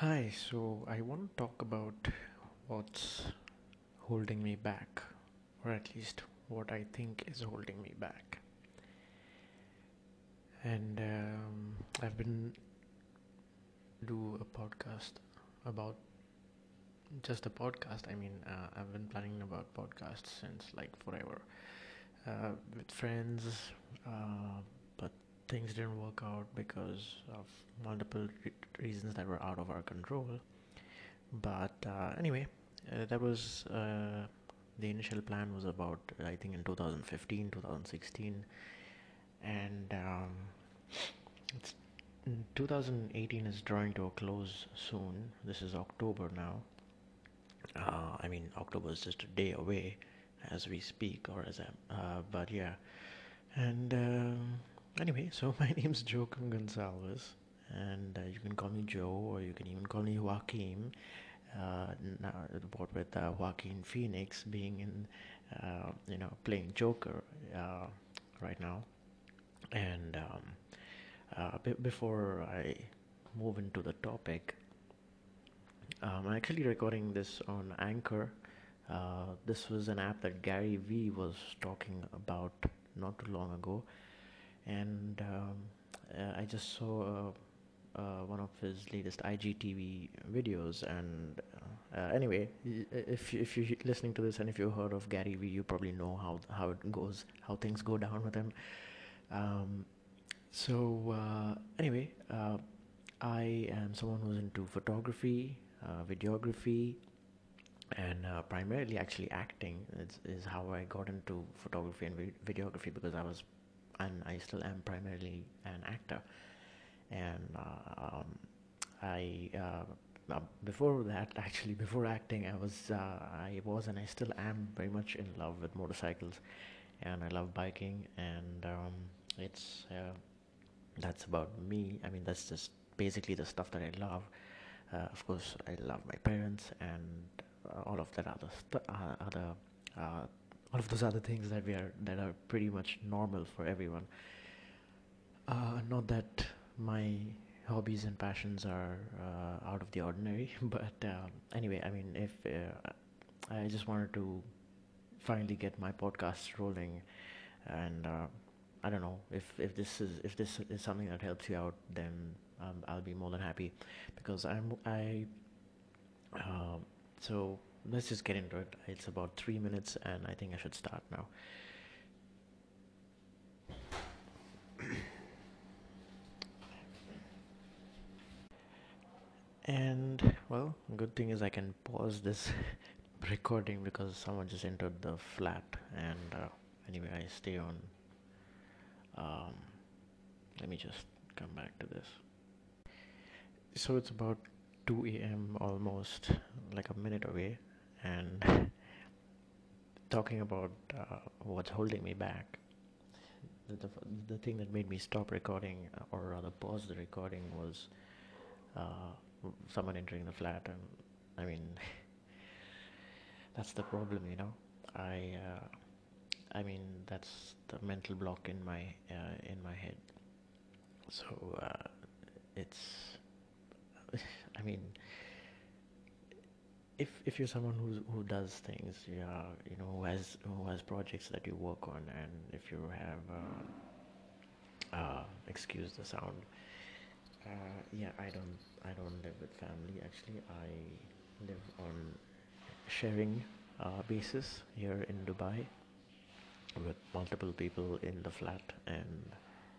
Hi, so I want to talk about what's holding me back, or at least what I think is holding me back. And um, I've been do a podcast about just a podcast. I mean, uh, I've been planning about podcasts since like forever uh, with friends, uh, things didn't work out because of multiple re- reasons that were out of our control. But uh, anyway, uh, that was uh, the initial plan was about I think in 2015, 2016, and um, it's 2018 is drawing to a close soon. This is October now. Uh, I mean, October is just a day away as we speak, or as I, uh, but yeah. And um, anyway, so my name's Joaquim Gonsalves, and uh, you can call me Joe, or you can even call me Joaquin. Uh, now, what with uh, Joaquin Phoenix being in, uh, you know, playing Joker uh, right now, and um, uh, b- before I move into the topic, um, I'm actually recording this on Anchor. Uh, this was an app that Gary Vee was talking about not too long ago, and um, uh, I just saw uh, uh, one of his latest IGTV videos. And anyway, if if you're listening to this and if you've heard of Gary Vee, you probably know how how it goes, how things go down with him. Um, so anyway, I am someone who's into photography, videography, and uh, primarily actually acting is, is how I got into photography and vi- videography because I was and I still am primarily an actor. And uh, um, I uh, uh, before that actually before acting I was uh, I was and I still am very much in love with motorcycles. And I love biking and um, it's uh, that's about me. I mean that's just basically the stuff that I love. Uh, of course I love my parents and uh, all of that other st- other all of those other things that we are that are pretty much normal for everyone uh, not that my hobbies and passions are uh, out of the ordinary, but um, anyway, I mean, if uh, I just wanted to finally get my podcast rolling, and uh, I don't know if if this is if this is something that helps you out, then um, I'll be more than happy, because I'm I. Um, so let's just get into it. It's about three minutes, and I think I should start now. And well, good thing is I can pause this recording because someone just entered the flat. And uh, anyway, I stay on. Um, let me just come back to this. So it's about 2 a.m. almost, like a minute away, and talking about uh, what's holding me back. The, the, the thing that made me stop recording, uh, or rather pause the recording, was uh, someone entering the flat and i mean that's the problem you know i uh, i mean that's the mental block in my uh, in my head so uh, it's i mean if if you're someone who's who does things yeah you know who has who has projects that you work on and if you have uh, uh, excuse the sound uh, yeah, I don't I don't live with family actually. I live on sharing uh, basis here in Dubai with multiple people in the flat, and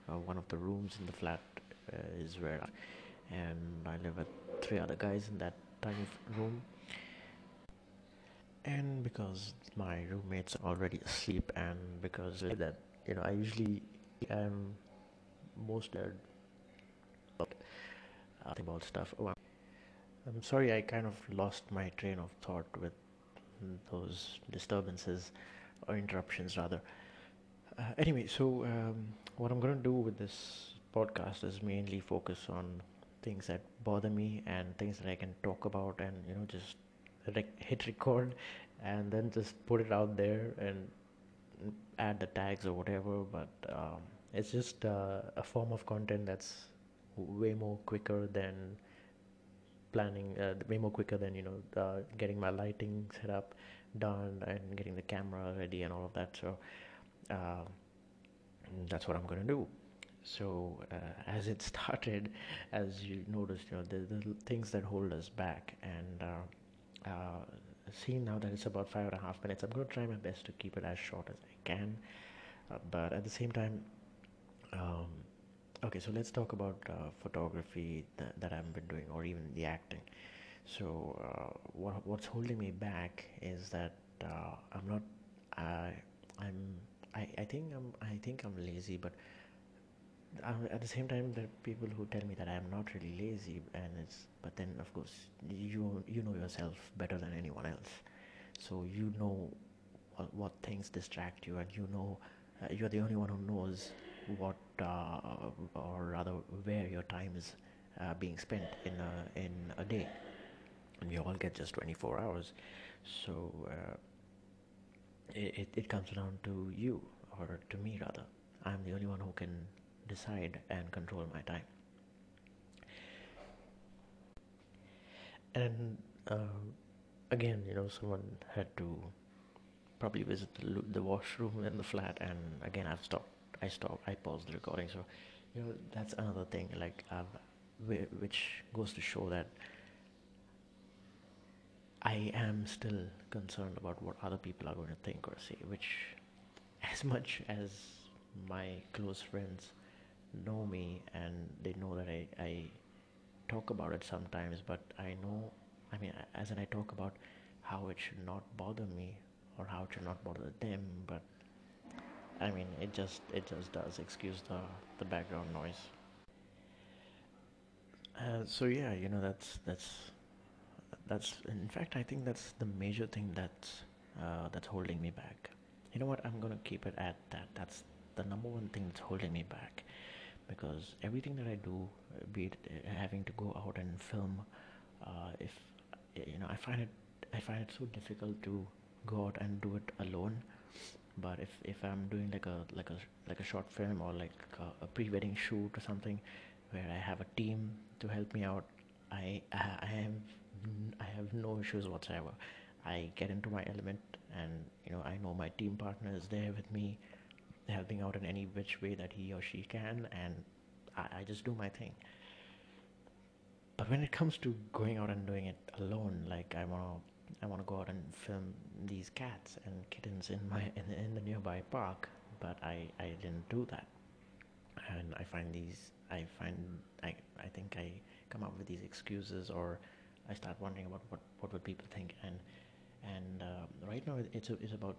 uh, one of the rooms in the flat uh, is where I, and I live with three other guys in that tiny room. And because my roommates are already asleep, and because that you know I usually am most uh, uh, think about stuff. Oh, I'm sorry, I kind of lost my train of thought with those disturbances or interruptions, rather. Uh, anyway, so um, what I'm going to do with this podcast is mainly focus on things that bother me and things that I can talk about, and you know, just rec- hit record and then just put it out there and add the tags or whatever. But um, it's just uh, a form of content that's way more quicker than planning uh, way more quicker than you know uh, getting my lighting set up done and getting the camera ready and all of that so uh, that's what i'm going to do so uh, as it started as you noticed you know the, the things that hold us back and uh, uh, seeing now that it's about five and a half minutes i'm going to try my best to keep it as short as i can. Uh, but at the same time um, okay so let's talk about uh, photography that, that i've been doing or even the acting. So uh, what, what's holding me back is that i'm not i i'm I, I think I'm I think I'm lazy, but at the same time there are people who tell me that i'm not really lazy and it's but then of course you you know yourself better than anyone else. So you know what, what things distract you and you know uh, you're the only one who knows what uh, or rather where your time is uh, being spent in a in a day. And we all get just 24 hours. So uh, it, it comes down to you or to me rather. I'm the only one who can decide and control my time. And uh, again, you know, someone had to probably visit the, the washroom in the flat, and again, I've stopped. I stopped. I paused the recording. So, you know, that's another thing. Like, I've, which goes to show that I am still concerned about what other people are going to think or say. Which, as much as my close friends know me and they know that I, I talk about it sometimes, but I know, I mean, as in I talk about how it should not bother me or how it should not bother them, but I mean, it just it just does. Excuse the the background noise. Uh, so yeah, you know that's that's that's in fact I think that's the major thing that's uh, that's holding me back. You know what? I'm gonna keep it at that. That's the number one thing that's holding me back because everything that I do, uh, be it uh, having to go out and film, uh, if you know, I find it, I find it so difficult to go out and do it alone. But if if I'm doing like a like a like a short film or like a, a pre-wedding shoot or something, where I have a team to help me out, I I, have I have no issues whatsoever. I get into my element, and you know I know my team partner is there with me helping out in any which way that he or she can, and I, I just do my thing. But when it comes to going out and doing it alone, like I wanna, I wanna go out and film these cats and kittens in my in, in the nearby park, but I I didn't do that, and I find these I find I I think I come up with these excuses or I start wondering about what what would people think and and uh, right now it's it's about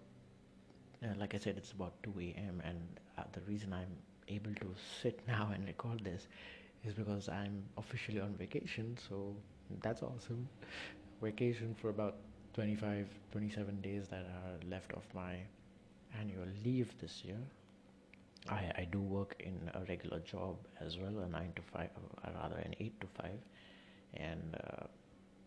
uh, like I said, it's about 2 a.m. and uh, the reason I'm able to sit now and record this is because I'm officially on vacation. So that's awesome. Vacation for about 25, 27 days that are left of my annual leave this year. I, I do work in a regular job as well, a 9 to 5, or rather an 8 to 5. And uh,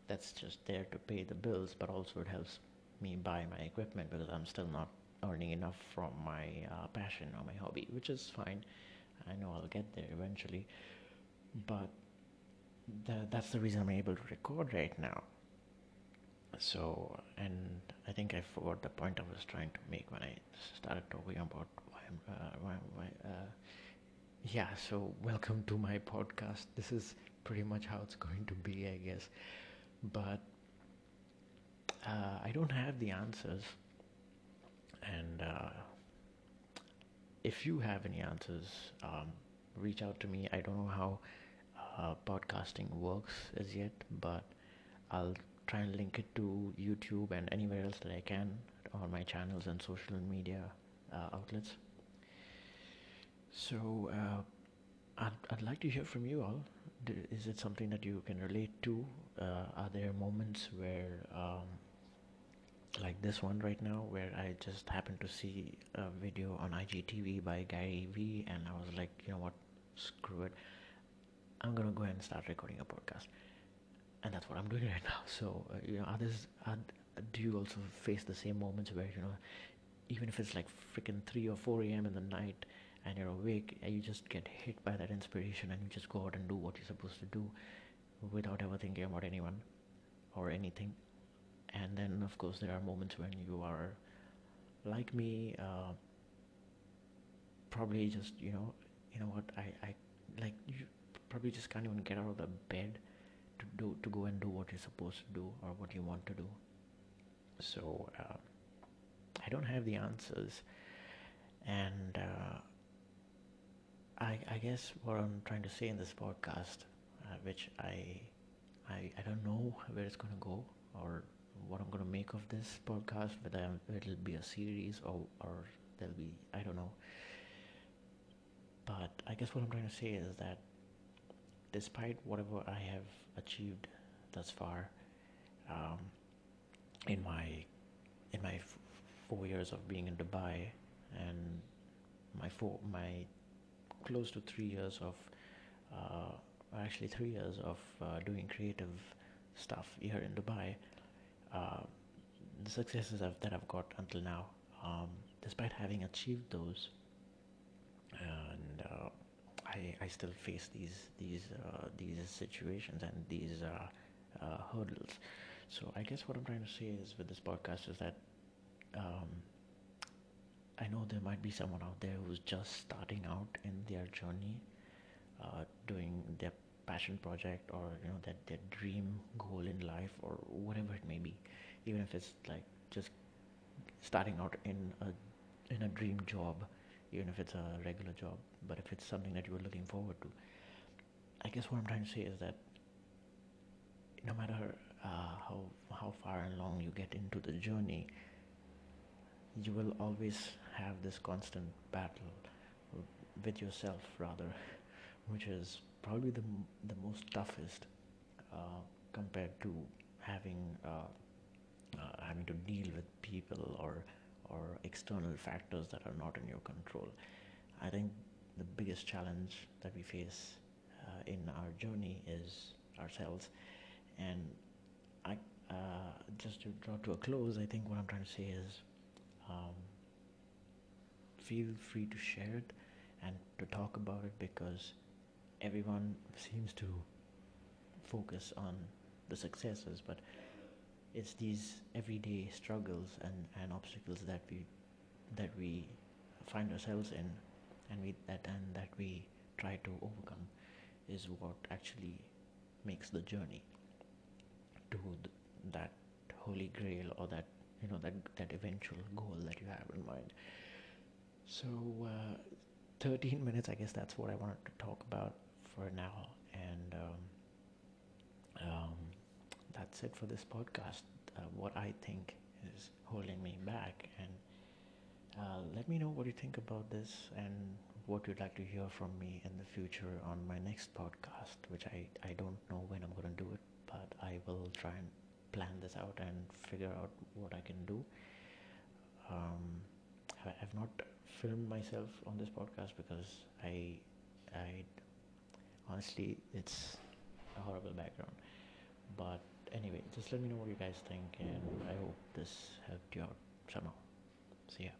that's just there to pay the bills, but also it helps me buy my equipment because I'm still not earning enough from my uh, passion or my hobby, which is fine. I know I'll get there eventually, but th- that's the reason I'm able to record right now. So, and I think I forgot the point I was trying to make when I started talking about why I'm, uh, why, why, uh, yeah, so welcome to my podcast. This is pretty much how it's going to be, I guess. But uh, I don't have the answers and uh, if you have any answers, um, reach out to me. I don't know how uh, podcasting works as yet, but I'll try and link it to YouTube and anywhere else that I can on my channels and social media uh, outlets. So uh, I'd, I'd like to hear from you all. Is it something that you can relate to? Uh, are there moments where um, like this one right now where I just happened to see a video on IGTV by Gary Vee and I was like, you know what, screw it. I'm gonna go ahead and start recording a podcast. And that's what I'm doing right now. So, uh, you know, others, are, do you also face the same moments where, you know, even if it's like freaking 3 or 4 a.m. in the night and you're awake, and you just get hit by that inspiration and you just go out and do what you're supposed to do without ever thinking about anyone or anything. And then, of course, there are moments when you are like me, uh, probably just, you know, you know what, I, I like, you probably just can't even get out of the bed to do, to go and do what you're supposed to do or what you want to do. So, uh, I don't have the answers. And, uh, I, I guess what I'm trying to say in this podcast, uh, which I, I, I don't know where it's going to go or what I'm to make of this podcast, whether it'll be a series or, or there'll be, I don't know. But I guess what I'm trying to say is that despite whatever I have achieved thus far, um, in my in my f- four years of being in Dubai and my four my close to three years of uh, actually three years of uh, doing creative stuff here in Dubai, uh, the successes I've, that I've got until now, um, despite having achieved those, and uh, I, I still face these these uh, these situations and these uh, hurdles. So I guess what I'm trying to say is with this podcast is that um, I know there might be someone out there who's just starting out in their journey, uh, doing their passion project or you know that their dream goal in life or whatever it may be, even if it's like just starting out in a in a dream job, even if it's a regular job, but if it's something that you are looking forward to. I guess what I'm trying to say is that no matter uh, how how far and long you get into the journey, you will always have this constant battle with yourself rather which is probably the, the most toughest uh, compared to having uh, uh, having to deal with people or or external factors that are not in your control. I think the biggest challenge that we face uh, in our journey is ourselves, and I just to draw to a close. I think what I'm trying to say is um, feel free to share it and to talk about it because everyone seems to focus on the successes, but it's these everyday struggles and, and obstacles that we that we find ourselves in and we that and that we try to overcome is what actually makes the journey to th- that holy grail or that you know that that eventual goal that you have in mind. So uh, 13 minutes i guess that's what i wanted to talk about for now. And um, um, that's it for this podcast. Uh, what i think is holding me back. And uh, let me know what you think about this and what you'd like to hear from me in the future on my next podcast which i, I don't know when i'm going to do it but i will try and plan this out and figure out what I can do. Um, I've not filmed myself on this podcast because I, I honestly, it's a horrible background. But anyway, just let me know what you guys think, and I hope this helped you out somehow. See ya.